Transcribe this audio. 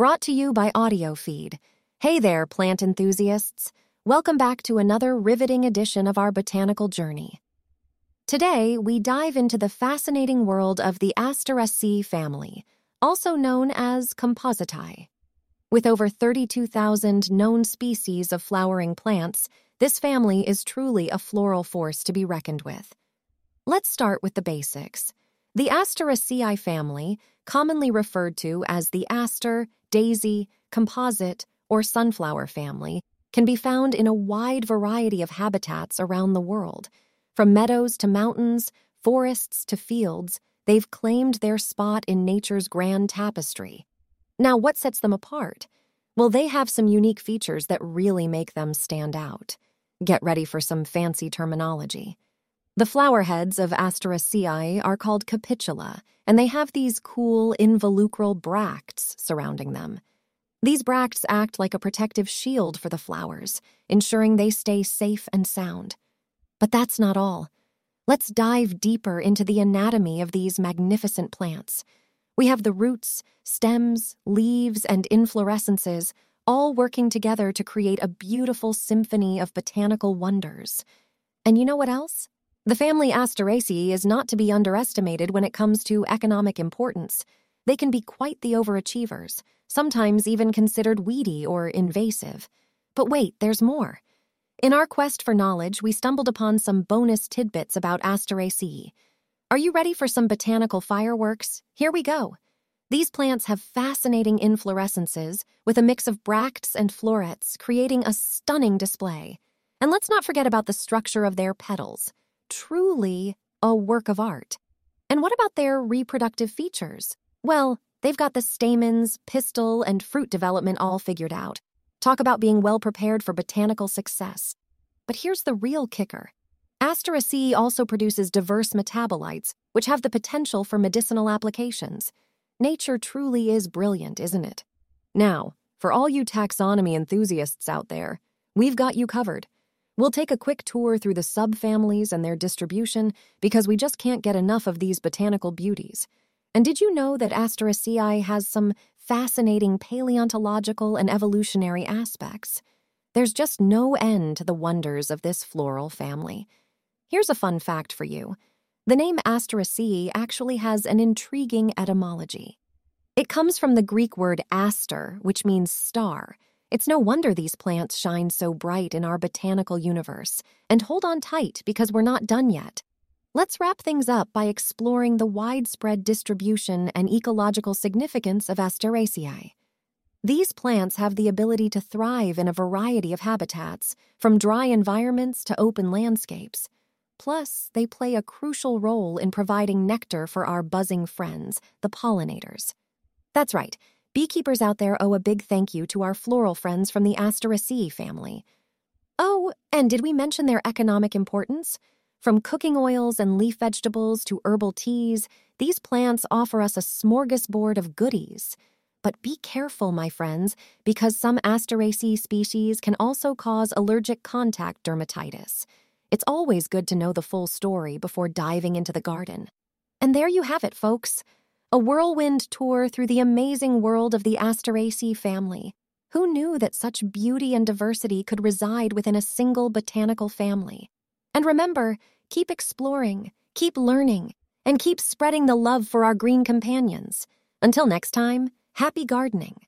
brought to you by AudioFeed. Hey there, plant enthusiasts. Welcome back to another riveting edition of our botanical journey. Today, we dive into the fascinating world of the Asteraceae family, also known as Compositae. With over 32,000 known species of flowering plants, this family is truly a floral force to be reckoned with. Let's start with the basics. The Asteraceae family, commonly referred to as the aster, daisy, composite, or sunflower family, can be found in a wide variety of habitats around the world. From meadows to mountains, forests to fields, they've claimed their spot in nature's grand tapestry. Now, what sets them apart? Well, they have some unique features that really make them stand out. Get ready for some fancy terminology. The flower heads of Asteraceae are called capitula, and they have these cool involucral bracts surrounding them. These bracts act like a protective shield for the flowers, ensuring they stay safe and sound. But that's not all. Let's dive deeper into the anatomy of these magnificent plants. We have the roots, stems, leaves, and inflorescences all working together to create a beautiful symphony of botanical wonders. And you know what else? The family Asteraceae is not to be underestimated when it comes to economic importance. They can be quite the overachievers, sometimes even considered weedy or invasive. But wait, there's more. In our quest for knowledge, we stumbled upon some bonus tidbits about Asteraceae. Are you ready for some botanical fireworks? Here we go. These plants have fascinating inflorescences with a mix of bracts and florets, creating a stunning display. And let's not forget about the structure of their petals truly a work of art. And what about their reproductive features? Well, they've got the stamens, pistil, and fruit development all figured out. Talk about being well prepared for botanical success. But here's the real kicker. Asteraceae also produces diverse metabolites, which have the potential for medicinal applications. Nature truly is brilliant, isn't it? Now, for all you taxonomy enthusiasts out there, we've got you covered. We'll take a quick tour through the subfamilies and their distribution because we just can't get enough of these botanical beauties. And did you know that Asteraceae has some fascinating paleontological and evolutionary aspects? There's just no end to the wonders of this floral family. Here's a fun fact for you. The name Asteraceae actually has an intriguing etymology. It comes from the Greek word aster, which means star, it's no wonder these plants shine so bright in our botanical universe. And hold on tight because we're not done yet. Let's wrap things up by exploring the widespread distribution and ecological significance of Asteraceae. These plants have the ability to thrive in a variety of habitats, from dry environments to open landscapes. Plus, they play a crucial role in providing nectar for our buzzing friends, the pollinators. That's right, beekeepers out there owe a big thank you to our floral friends from the Asteraceae family. Oh, and did we mention their economic importance? From cooking oils and leaf vegetables to herbal teas, these plants offer us a smorgasbord of goodies. But be careful, my friends, because some Asteraceae species can also cause allergic contact dermatitis. It's always good to know the full story before diving into the garden. And there you have it, folks a whirlwind tour through the amazing world of the Asteraceae family. Who knew that such beauty and diversity could reside within a single botanical family? And remember, keep exploring, keep learning, and keep spreading the love for our green companions. Until next time, happy gardening.